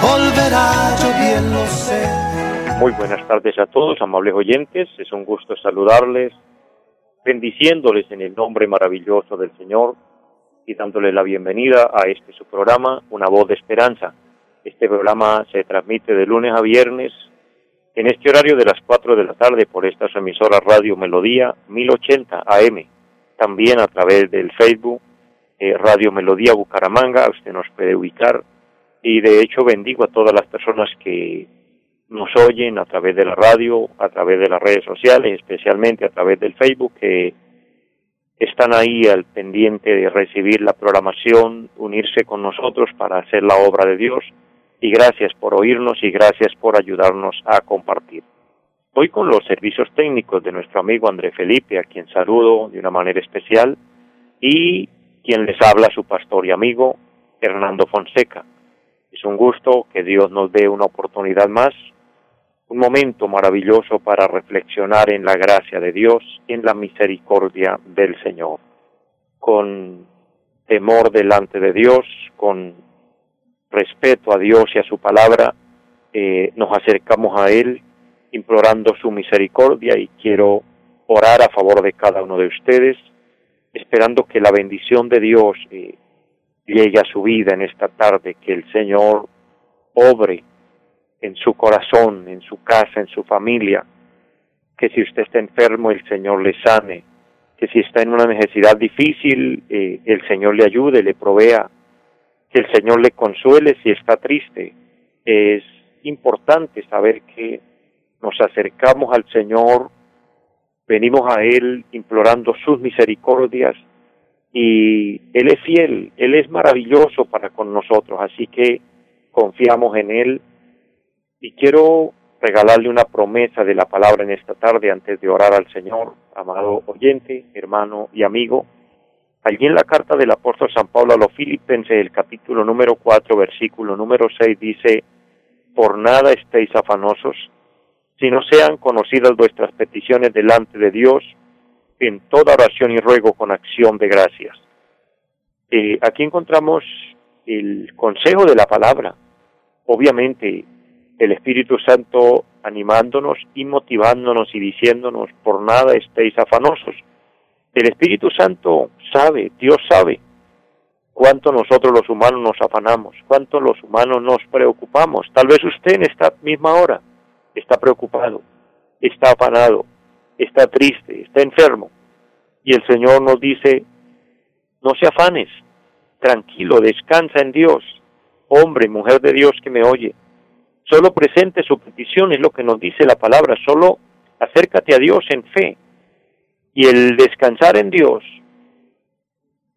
volverá, yo bien lo sé. Muy buenas tardes a todos, amables oyentes. Es un gusto saludarles, bendiciéndoles en el nombre maravilloso del Señor y dándoles la bienvenida a este su programa, Una voz de esperanza. Este programa se transmite de lunes a viernes en este horario de las 4 de la tarde por esta su emisora Radio Melodía 1080 AM. También a través del Facebook eh, Radio Melodía Bucaramanga, usted nos puede ubicar. Y de hecho bendigo a todas las personas que nos oyen a través de la radio, a través de las redes sociales, especialmente a través del Facebook, que están ahí al pendiente de recibir la programación, unirse con nosotros para hacer la obra de Dios. Y gracias por oírnos y gracias por ayudarnos a compartir. Hoy con los servicios técnicos de nuestro amigo André Felipe, a quien saludo de una manera especial, y quien les habla su pastor y amigo Hernando Fonseca. Es un gusto que Dios nos dé una oportunidad más un momento maravilloso para reflexionar en la gracia de Dios, en la misericordia del Señor, con temor delante de Dios, con respeto a Dios y a su palabra, eh, nos acercamos a Él implorando su misericordia y quiero orar a favor de cada uno de ustedes, esperando que la bendición de Dios eh, llegue a su vida en esta tarde, que el Señor obre en su corazón, en su casa, en su familia, que si usted está enfermo, el Señor le sane, que si está en una necesidad difícil, eh, el Señor le ayude, le provea, que el Señor le consuele si está triste. Es importante saber que nos acercamos al Señor, venimos a Él implorando sus misericordias y Él es fiel, Él es maravilloso para con nosotros, así que confiamos en Él y quiero regalarle una promesa de la palabra en esta tarde antes de orar al Señor, amado oyente, hermano y amigo. Allí en la carta del apóstol San Pablo a los Filipenses, el capítulo número 4, versículo número 6, dice, Por nada estéis afanosos, si no sean conocidas vuestras peticiones delante de Dios, en toda oración y ruego con acción de gracias. Eh, aquí encontramos el consejo de la palabra. Obviamente, el Espíritu Santo animándonos y motivándonos y diciéndonos, por nada estéis afanosos. El Espíritu Santo sabe, Dios sabe cuánto nosotros los humanos nos afanamos, cuánto los humanos nos preocupamos. Tal vez usted en esta misma hora está preocupado, está afanado, está triste, está enfermo. Y el Señor nos dice, no se afanes, tranquilo, descansa en Dios, hombre, mujer de Dios que me oye Solo presente su petición, es lo que nos dice la palabra, solo acércate a Dios en fe. Y el descansar en Dios,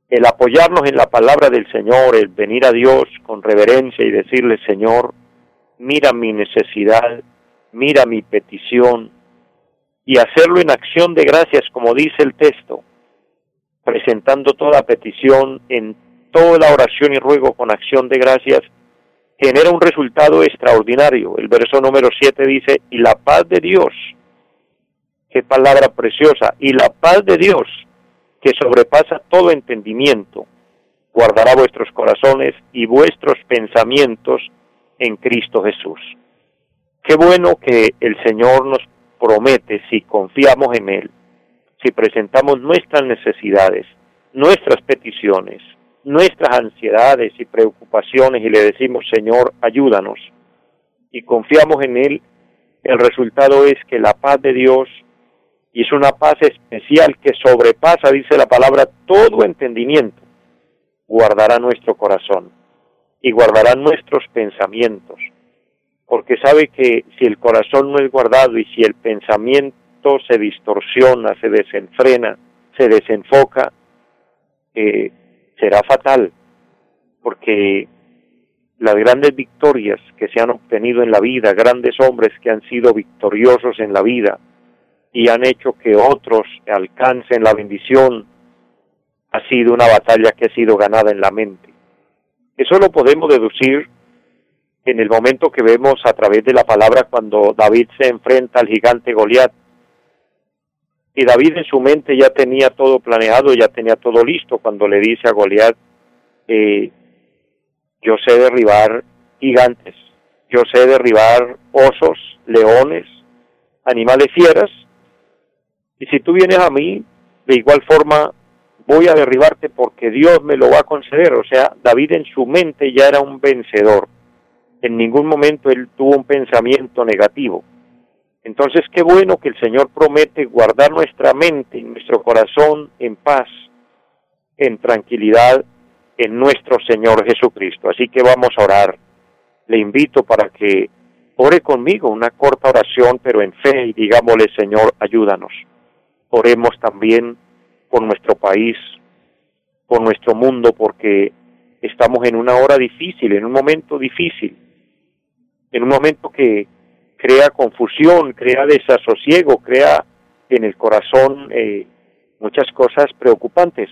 el apoyarnos en la palabra del Señor, el venir a Dios con reverencia y decirle, Señor, mira mi necesidad, mira mi petición, y hacerlo en acción de gracias, como dice el texto, presentando toda petición en toda oración y ruego con acción de gracias, genera un resultado extraordinario. El verso número 7 dice, y la paz de Dios, qué palabra preciosa, y la paz de Dios, que sobrepasa todo entendimiento, guardará vuestros corazones y vuestros pensamientos en Cristo Jesús. Qué bueno que el Señor nos promete, si confiamos en Él, si presentamos nuestras necesidades, nuestras peticiones, nuestras ansiedades y preocupaciones y le decimos, Señor, ayúdanos, y confiamos en Él, el resultado es que la paz de Dios, y es una paz especial que sobrepasa, dice la palabra, todo entendimiento, guardará nuestro corazón y guardará nuestros pensamientos, porque sabe que si el corazón no es guardado y si el pensamiento se distorsiona, se desenfrena, se desenfoca, eh, será fatal, porque las grandes victorias que se han obtenido en la vida, grandes hombres que han sido victoriosos en la vida y han hecho que otros alcancen la bendición, ha sido una batalla que ha sido ganada en la mente. Eso lo podemos deducir en el momento que vemos a través de la palabra cuando David se enfrenta al gigante Goliat. Y David en su mente ya tenía todo planeado, ya tenía todo listo cuando le dice a Goliat, eh, yo sé derribar gigantes, yo sé derribar osos, leones, animales fieras, y si tú vienes a mí, de igual forma voy a derribarte porque Dios me lo va a conceder. O sea, David en su mente ya era un vencedor. En ningún momento él tuvo un pensamiento negativo. Entonces, qué bueno que el Señor promete guardar nuestra mente y nuestro corazón en paz, en tranquilidad en nuestro Señor Jesucristo. Así que vamos a orar. Le invito para que ore conmigo una corta oración, pero en fe, y digámosle, Señor, ayúdanos. Oremos también por nuestro país, por nuestro mundo, porque estamos en una hora difícil, en un momento difícil, en un momento que crea confusión, crea desasosiego, crea en el corazón eh, muchas cosas preocupantes.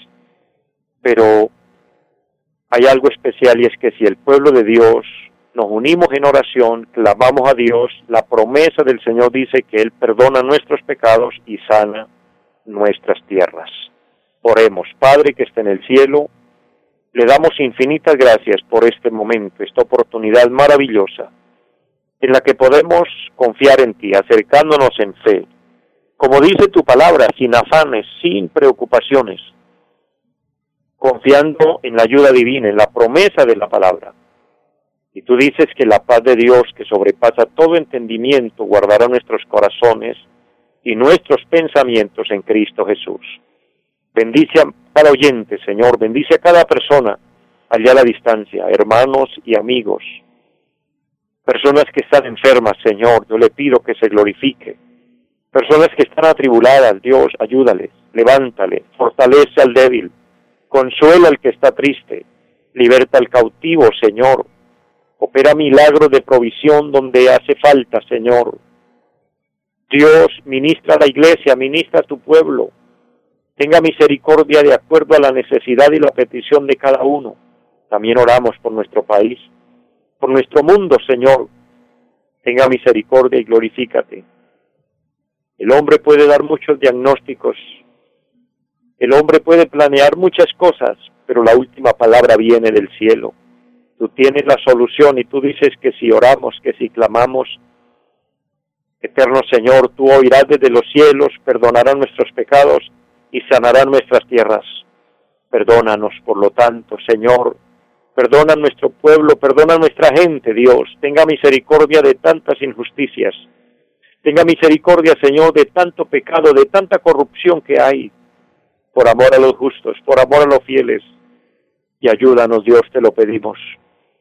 Pero hay algo especial y es que si el pueblo de Dios nos unimos en oración, clamamos a Dios, la promesa del Señor dice que Él perdona nuestros pecados y sana nuestras tierras. Oremos, Padre que está en el cielo, le damos infinitas gracias por este momento, esta oportunidad maravillosa en la que podemos confiar en ti, acercándonos en fe. Como dice tu palabra, sin afanes, sin preocupaciones, confiando en la ayuda divina, en la promesa de la palabra. Y tú dices que la paz de Dios, que sobrepasa todo entendimiento, guardará nuestros corazones y nuestros pensamientos en Cristo Jesús. Bendice a cada oyente, Señor, bendice a cada persona allá a la distancia, hermanos y amigos, personas que están enfermas, Señor, yo le pido que se glorifique. Personas que están atribuladas, Dios, ayúdales, levántale, fortalece al débil, consuela al que está triste, liberta al cautivo, Señor. Opera milagros de provisión donde hace falta, Señor. Dios, ministra a la iglesia, ministra a tu pueblo. Tenga misericordia de acuerdo a la necesidad y la petición de cada uno. También oramos por nuestro país, por nuestro mundo, Señor. Tenga misericordia y glorifícate. El hombre puede dar muchos diagnósticos, el hombre puede planear muchas cosas, pero la última palabra viene del cielo. Tú tienes la solución y tú dices que si oramos, que si clamamos, Eterno Señor, tú oirás desde los cielos, perdonarás nuestros pecados y sanarás nuestras tierras. Perdónanos, por lo tanto, Señor, perdona nuestro pueblo, perdona nuestra gente, Dios, tenga misericordia de tantas injusticias, tenga misericordia, Señor, de tanto pecado, de tanta corrupción que hay, por amor a los justos, por amor a los fieles, y ayúdanos, Dios, te lo pedimos.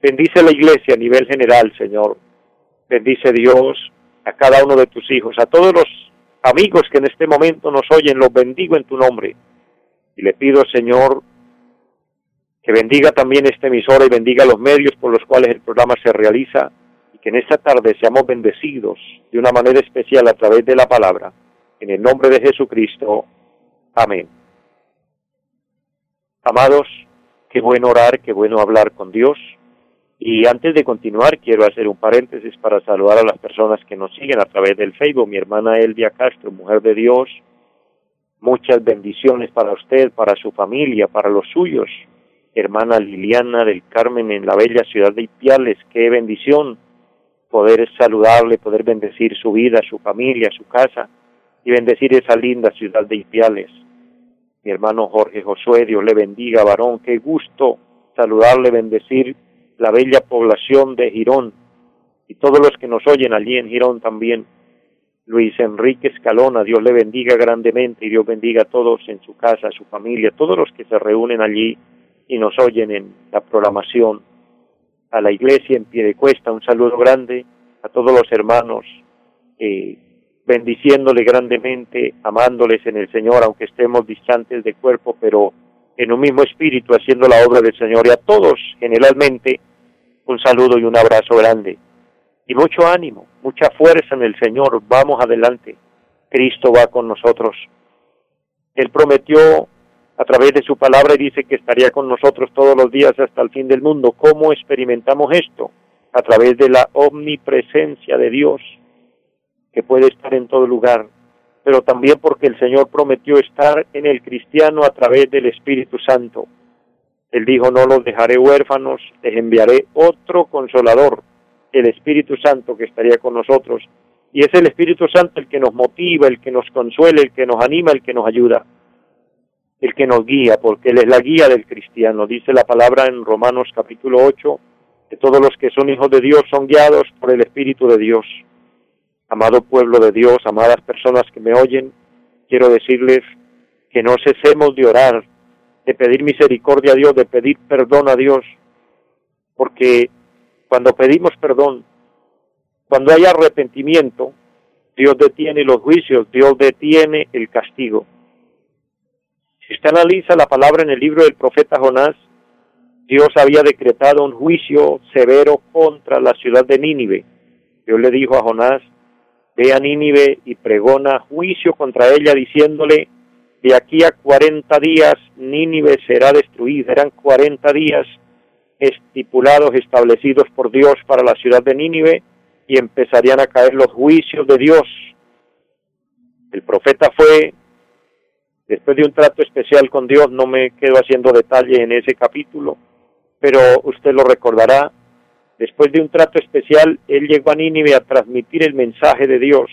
Bendice la iglesia a nivel general, Señor. Bendice Dios a cada uno de tus hijos, a todos los amigos que en este momento nos oyen, los bendigo en tu nombre. Y le pido, Señor, que bendiga también esta emisora y bendiga los medios por los cuales el programa se realiza y que en esta tarde seamos bendecidos de una manera especial a través de la palabra. En el nombre de Jesucristo. Amén. Amados, qué bueno orar, qué bueno hablar con Dios. Y antes de continuar, quiero hacer un paréntesis para saludar a las personas que nos siguen a través del Facebook. Mi hermana Elvia Castro, mujer de Dios, muchas bendiciones para usted, para su familia, para los suyos. Hermana Liliana del Carmen en la bella ciudad de Ipiales, qué bendición poder saludarle, poder bendecir su vida, su familia, su casa y bendecir esa linda ciudad de Ipiales. Mi hermano Jorge Josué, Dios le bendiga, varón, qué gusto saludarle, bendecir la bella población de Girón y todos los que nos oyen allí en Girón también. Luis Enrique Escalona, Dios le bendiga grandemente y Dios bendiga a todos en su casa, a su familia, todos los que se reúnen allí y nos oyen en la programación. A la iglesia en pie de cuesta, un saludo grande a todos los hermanos eh, bendiciéndole grandemente, amándoles en el Señor, aunque estemos distantes de cuerpo, pero en un mismo espíritu haciendo la obra del Señor y a todos generalmente Un saludo y un abrazo grande. Y mucho ánimo, mucha fuerza en el Señor. Vamos adelante. Cristo va con nosotros. Él prometió a través de su palabra y dice que estaría con nosotros todos los días hasta el fin del mundo. ¿Cómo experimentamos esto? A través de la omnipresencia de Dios, que puede estar en todo lugar, pero también porque el Señor prometió estar en el cristiano a través del Espíritu Santo. Él dijo, no los dejaré huérfanos, les enviaré otro consolador, el Espíritu Santo que estaría con nosotros. Y es el Espíritu Santo el que nos motiva, el que nos consuela, el que nos anima, el que nos ayuda el que nos guía, porque Él es la guía del cristiano. Dice la palabra en Romanos capítulo 8, que todos los que son hijos de Dios son guiados por el Espíritu de Dios. Amado pueblo de Dios, amadas personas que me oyen, quiero decirles que no cesemos de orar, de pedir misericordia a Dios, de pedir perdón a Dios, porque cuando pedimos perdón, cuando hay arrepentimiento, Dios detiene los juicios, Dios detiene el castigo. Si usted analiza la palabra en el libro del profeta Jonás, Dios había decretado un juicio severo contra la ciudad de Nínive. Dios le dijo a Jonás, ve a Nínive y pregona juicio contra ella diciéndole, de aquí a cuarenta días Nínive será destruida. Eran cuarenta días estipulados, establecidos por Dios para la ciudad de Nínive y empezarían a caer los juicios de Dios. El profeta fue Después de un trato especial con Dios, no me quedo haciendo detalle en ese capítulo, pero usted lo recordará. Después de un trato especial, él llegó a Nínive a transmitir el mensaje de Dios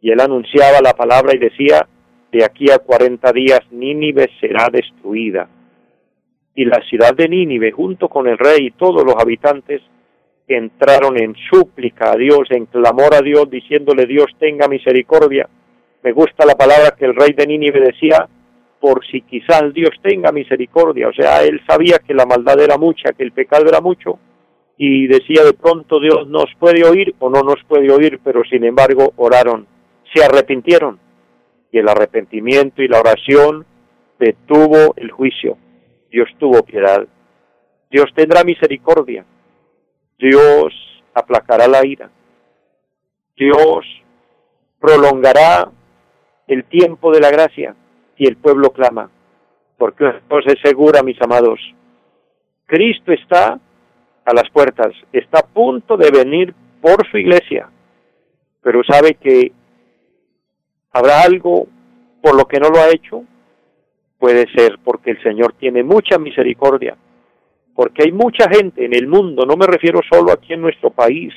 y él anunciaba la palabra y decía, de aquí a cuarenta días Nínive será destruida. Y la ciudad de Nínive, junto con el rey y todos los habitantes, entraron en súplica a Dios, en clamor a Dios, diciéndole Dios tenga misericordia me gusta la palabra que el rey de Nínive decía, por si quizás Dios tenga misericordia. O sea, él sabía que la maldad era mucha, que el pecado era mucho, y decía de pronto Dios nos puede oír o no nos puede oír, pero sin embargo oraron, se arrepintieron. Y el arrepentimiento y la oración detuvo el juicio. Dios tuvo piedad. Dios tendrá misericordia. Dios aplacará la ira. Dios prolongará el tiempo de la gracia y el pueblo clama, porque una es segura, mis amados, Cristo está a las puertas, está a punto de venir por su iglesia, pero sabe que habrá algo por lo que no lo ha hecho, puede ser porque el Señor tiene mucha misericordia, porque hay mucha gente en el mundo, no me refiero solo aquí en nuestro país,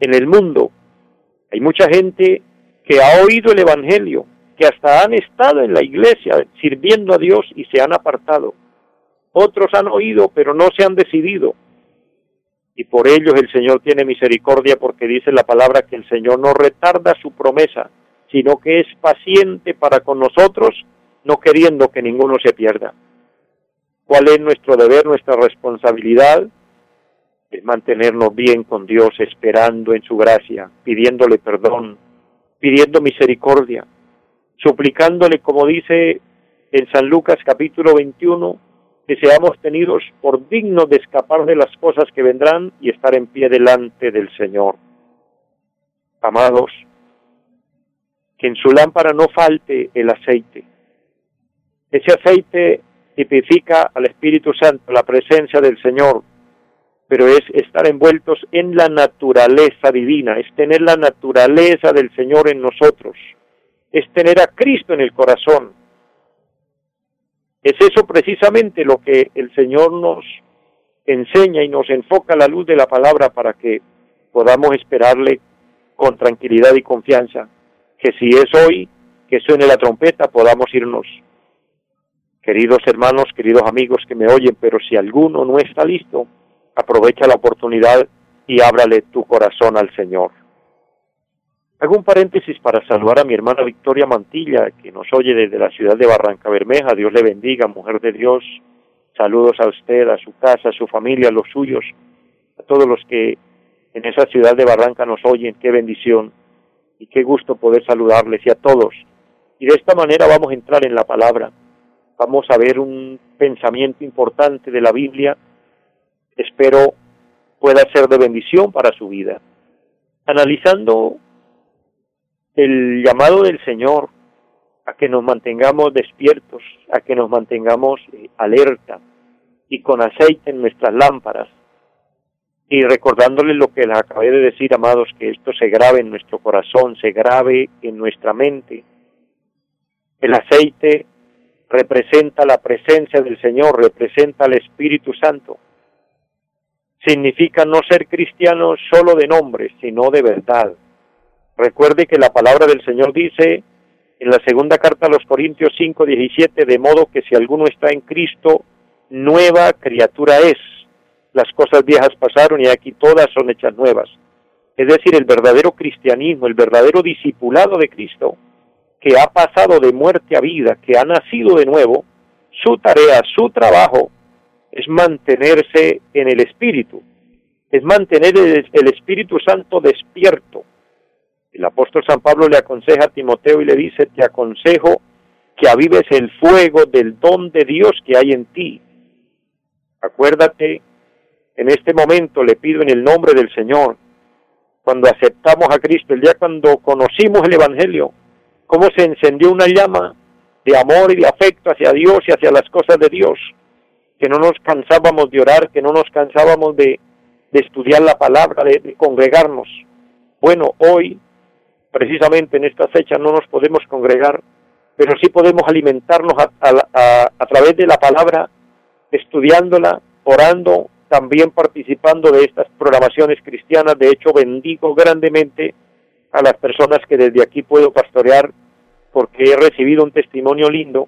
en el mundo, hay mucha gente que ha oído el Evangelio, que hasta han estado en la iglesia sirviendo a Dios y se han apartado. Otros han oído, pero no se han decidido. Y por ellos el Señor tiene misericordia porque dice la palabra que el Señor no retarda su promesa, sino que es paciente para con nosotros, no queriendo que ninguno se pierda. ¿Cuál es nuestro deber, nuestra responsabilidad? Es mantenernos bien con Dios, esperando en su gracia, pidiéndole perdón, pidiendo misericordia, suplicándole, como dice en San Lucas capítulo 21, que seamos tenidos por dignos de escapar de las cosas que vendrán y estar en pie delante del Señor. Amados, que en su lámpara no falte el aceite. Ese aceite tipifica al Espíritu Santo, la presencia del Señor, pero es estar envueltos en la naturaleza divina, es tener la naturaleza del Señor en nosotros es tener a Cristo en el corazón. Es eso precisamente lo que el Señor nos enseña y nos enfoca la luz de la palabra para que podamos esperarle con tranquilidad y confianza, que si es hoy que suene la trompeta podamos irnos. Queridos hermanos, queridos amigos que me oyen, pero si alguno no está listo, aprovecha la oportunidad y ábrale tu corazón al Señor. Hago un paréntesis para saludar a mi hermana Victoria Mantilla, que nos oye desde la ciudad de Barranca Bermeja. Dios le bendiga, mujer de Dios. Saludos a usted, a su casa, a su familia, a los suyos, a todos los que en esa ciudad de Barranca nos oyen. Qué bendición y qué gusto poder saludarles y a todos. Y de esta manera vamos a entrar en la palabra. Vamos a ver un pensamiento importante de la Biblia. Espero pueda ser de bendición para su vida. Analizando el llamado del Señor a que nos mantengamos despiertos, a que nos mantengamos eh, alerta y con aceite en nuestras lámparas. Y recordándoles lo que les acabé de decir, amados, que esto se grabe en nuestro corazón, se grabe en nuestra mente. El aceite representa la presencia del Señor, representa al Espíritu Santo. Significa no ser cristiano solo de nombre, sino de verdad. Recuerde que la palabra del Señor dice en la segunda carta a los Corintios 5, 17, de modo que si alguno está en Cristo, nueva criatura es. Las cosas viejas pasaron y aquí todas son hechas nuevas. Es decir, el verdadero cristianismo, el verdadero discipulado de Cristo, que ha pasado de muerte a vida, que ha nacido de nuevo, su tarea, su trabajo es mantenerse en el Espíritu, es mantener el, Espíritu Santo despierto, el apóstol San Pablo le aconseja a Timoteo y le dice, te aconsejo que avives el fuego del don de Dios que hay en ti. Acuérdate, en este momento le pido en el nombre del Señor, cuando aceptamos a Cristo, el día cuando conocimos el Evangelio, cómo se encendió una llama de amor y de afecto hacia Dios y hacia las cosas de Dios, que no nos cansábamos de orar, que no nos cansábamos de, estudiar la palabra, de congregarnos. Bueno, hoy precisamente en esta fecha no nos podemos congregar, pero sí podemos alimentarnos a, través de la palabra, estudiándola, orando, también participando de estas programaciones cristianas. De hecho, bendigo grandemente a las personas que desde aquí puedo pastorear, porque he recibido un testimonio lindo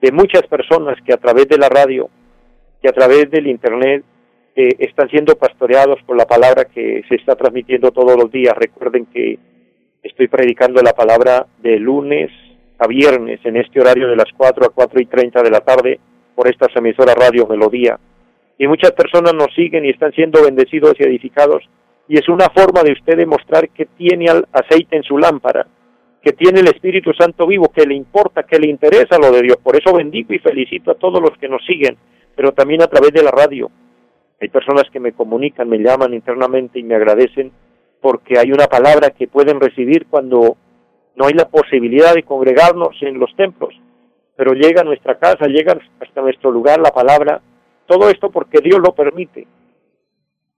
de muchas personas que a través de la radio, que a través del Internet, eh, están siendo pastoreados por la palabra que se está transmitiendo todos los días. Recuerden que Estoy predicando la palabra de lunes a viernes en este horario de las 4 a 4 y 30 de la tarde por esta emisora Radio Melodía. Y muchas personas nos siguen y están siendo bendecidos y edificados. Y es una forma de usted demostrar que tiene aceite en su lámpara, que tiene el Espíritu Santo vivo, que le importa, que le interesa lo de Dios. Por eso bendigo y felicito a todos los que nos siguen, pero también a través de la radio. Hay personas que me comunican, me llaman internamente y me agradecen porque hay una palabra que pueden recibir cuando no hay la posibilidad de congregarnos en los templos, pero llega a nuestra casa, llega hasta nuestro lugar la palabra, todo esto porque Dios lo permite.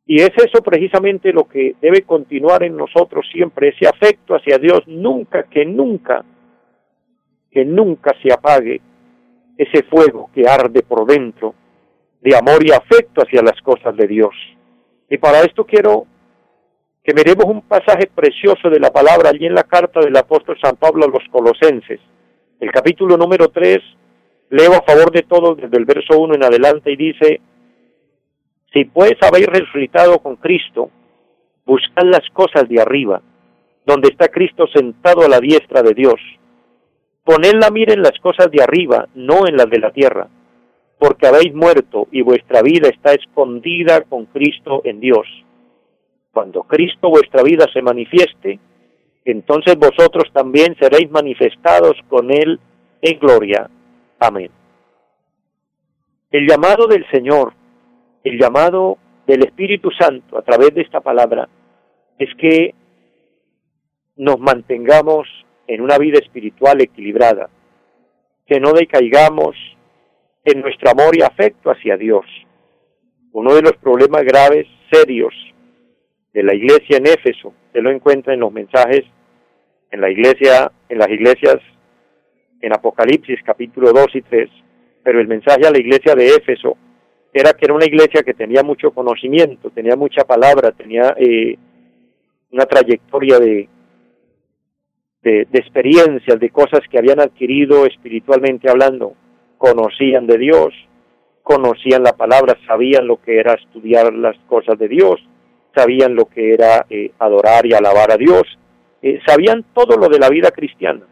Y es eso precisamente lo que debe continuar en nosotros siempre, ese afecto hacia Dios, nunca, que nunca, que nunca se apague ese fuego que arde por dentro de amor y afecto hacia las cosas de Dios. Y para esto quiero que veremos un pasaje precioso de la palabra allí en la carta del apóstol San Pablo a los colosenses. El capítulo número 3, leo a favor de todos desde el verso 1 en adelante y dice, si pues habéis resucitado con Cristo, buscad las cosas de arriba, donde está Cristo sentado a la diestra de Dios. Poned la mira en las cosas de arriba, no en las de la tierra, porque habéis muerto y vuestra vida está escondida con Cristo en Dios cuando Cristo vuestra vida se manifieste, entonces vosotros también seréis manifestados con Él en gloria. Amén. El llamado del Señor, el llamado del Espíritu Santo a través de esta palabra, es que nos mantengamos en una vida espiritual equilibrada, que no decaigamos en nuestro amor y afecto hacia Dios. Uno de los problemas graves, serios, de la iglesia en Éfeso. Se lo encuentra en los mensajes en la iglesia, en las iglesias en Apocalipsis capítulo 2 y 3. Pero el mensaje a la iglesia de Éfeso era que era una iglesia que tenía mucho conocimiento, tenía mucha palabra, tenía eh, una trayectoria de, de experiencias, de cosas que habían adquirido espiritualmente hablando. Conocían de Dios, conocían la palabra, sabían lo que era estudiar las cosas de Dios, sabían lo que era eh, adorar y alabar a Dios, eh, sabían todo lo de la vida cristiana,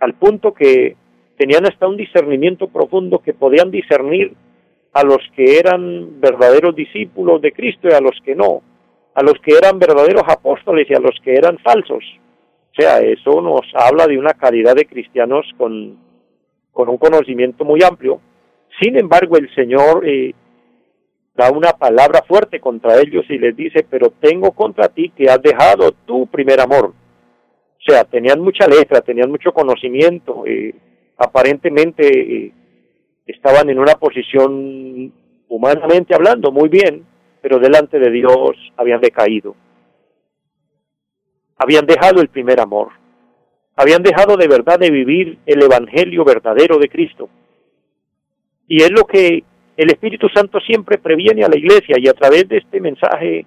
al punto que tenían hasta un discernimiento profundo que podían discernir a los que eran verdaderos discípulos de Cristo y a los que no, a los que eran verdaderos apóstoles y a los que eran falsos. O sea, eso nos habla de una calidad de cristianos con, con un conocimiento muy amplio. Sin embargo, el Señor eh, da una palabra fuerte contra ellos y les dice, pero tengo contra ti que has dejado tu primer amor. O sea, tenían mucha letra, tenían mucho conocimiento, eh, aparentemente eh, estaban en una posición humanamente hablando muy bien, pero delante de Dios habían decaído. Habían dejado el primer amor. Habían dejado de verdad de vivir el evangelio verdadero de Cristo. Y es lo que el Espíritu Santo siempre previene a la iglesia y a través de este mensaje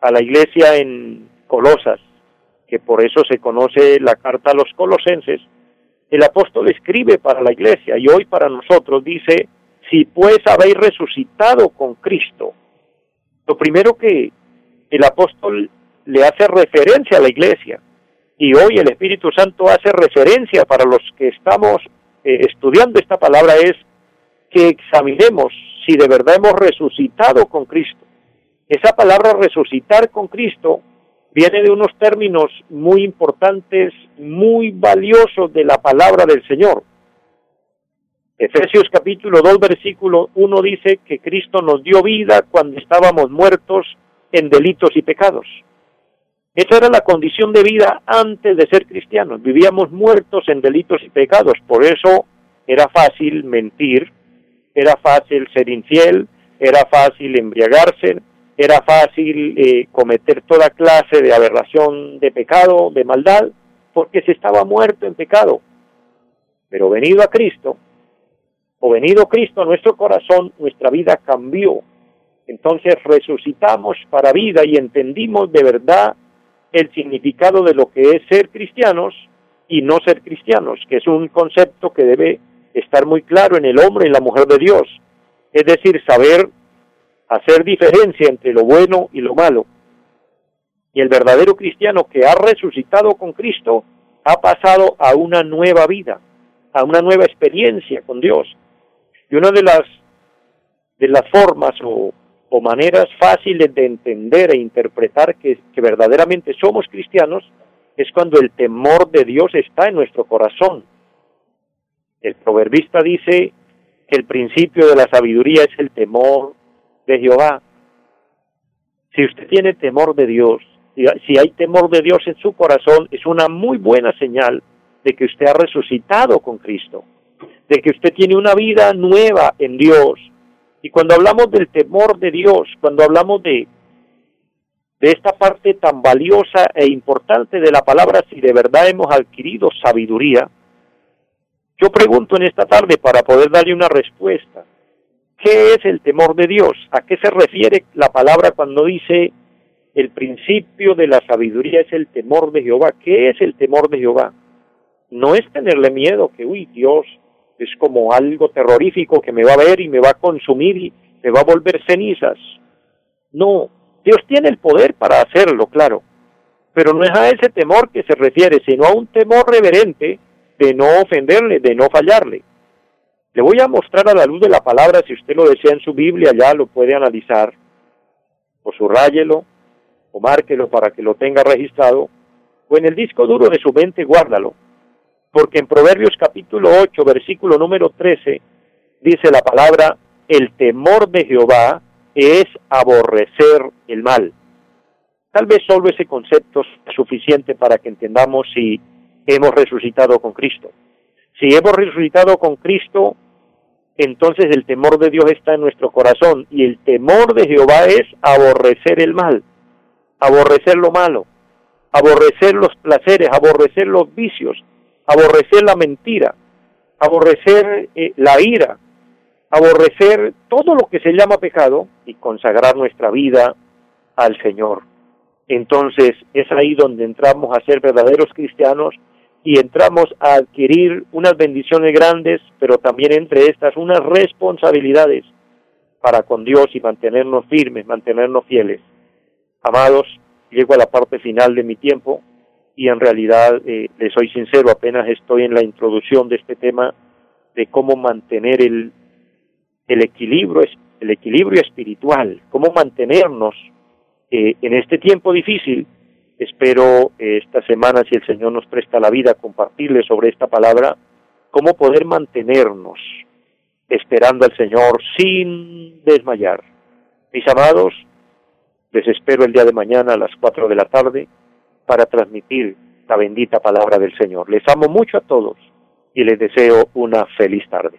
a la iglesia en Colosas, que por eso se conoce la carta a los colosenses, el apóstol escribe para la iglesia y hoy para nosotros dice, si pues habéis resucitado con Cristo, lo primero que el apóstol le hace referencia a la iglesia y hoy el Espíritu Santo hace referencia para los que estamos eh, estudiando esta palabra es que examinemos si de verdad hemos resucitado con Cristo. Esa palabra resucitar con Cristo viene de unos términos muy importantes, muy valiosos de la palabra del Señor. Efesios capítulo 2 versículo 1 dice que Cristo nos dio vida cuando estábamos muertos en delitos y pecados. Esa era la condición de vida antes de ser cristianos. Vivíamos muertos en delitos y pecados. Por eso era fácil mentir, era fácil ser infiel, era fácil embriagarse, era fácil eh, cometer toda clase de aberración de pecado, de maldad, porque se estaba muerto en pecado. Pero venido a Cristo, o venido Cristo a nuestro corazón, nuestra vida cambió. Entonces resucitamos para vida y entendimos de verdad el significado de lo que es ser cristianos y no ser cristianos, que es un concepto que debe estar muy claro en el hombre y la mujer de Dios. Es decir, saber hacer diferencia entre lo bueno y lo malo. Y el verdadero cristiano que ha resucitado con Cristo ha pasado a una nueva vida, a una nueva experiencia con Dios. Y una de las de las formas o, o maneras fáciles de entender e interpretar que, que verdaderamente somos cristianos es cuando el temor de Dios está en nuestro corazón. El proverbista dice que el principio de la sabiduría es el temor de Jehová. Si usted tiene temor de Dios, si hay temor de Dios en su corazón, es una muy buena señal de que usted ha resucitado con Cristo, de que usted tiene una vida nueva en Dios. Y cuando hablamos del temor de Dios, cuando hablamos de, de esta parte tan valiosa e importante de la palabra, si de verdad hemos adquirido sabiduría, yo pregunto en esta tarde para poder darle una respuesta. ¿Qué es el temor de Dios? ¿A qué se refiere la palabra cuando dice el principio de la sabiduría es el temor de Jehová? ¿Qué es el temor de Jehová? No es tenerle miedo que, uy, Dios es como algo terrorífico que me va a ver y me va a consumir y me va a volver cenizas. No, Dios tiene el poder para hacerlo, claro, pero no es a ese temor que se refiere, sino a un temor reverente de no ofenderle, de no fallarle. Le voy a mostrar a la luz de la palabra, si usted lo desea en su Biblia, ya lo puede analizar, o subrayelo, o márquelo para que lo tenga registrado, o en el disco duro de su mente guárdalo, porque en Proverbios capítulo 8, versículo número 13, dice la palabra, el temor de Jehová es aborrecer el mal. Tal vez solo ese concepto es suficiente para que entendamos si hemos resucitado con Cristo. Si hemos resucitado con Cristo, entonces el temor de Dios está en nuestro corazón y el temor de Jehová es aborrecer el mal, aborrecer lo malo, aborrecer los placeres, aborrecer los vicios, aborrecer la mentira, aborrecer eh, la ira, aborrecer todo lo que se llama pecado y consagrar nuestra vida al Señor. Entonces es ahí donde entramos a ser verdaderos cristianos y entramos a adquirir unas bendiciones grandes, pero también entre estas unas responsabilidades para con Dios y mantenernos firmes, mantenernos fieles. Amados, llego a la parte final de mi tiempo y en realidad eh, les soy sincero, apenas estoy en la introducción de este tema de cómo mantener el, el equilibrio, el equilibrio espiritual, cómo mantenernos eh, en este tiempo difícil Espero eh, esta semana, si el Señor nos presta la vida, compartirle sobre esta palabra, cómo poder mantenernos esperando al Señor sin desmayar, Mis amados, les espero el día de mañana a las 4 de la tarde para transmitir la bendita palabra del Señor. Les amo mucho a todos y les deseo una feliz tarde.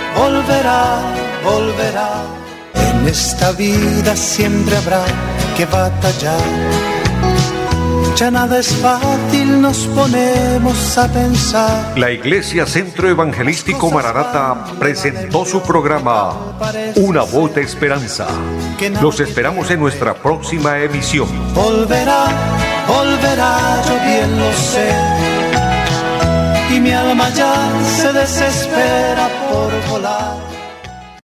volverá, volverá. En esta vida siempre habrá que batallar ya nada es fácil, nos ponemos a pensar. La Iglesia Centro Evangelístico Mararata presentó su programa Una voz de esperanza. Los esperamos en nuestra próxima emisión. Volverá, volverá, yo bien lo sé. Y mi alma ya se desespera volar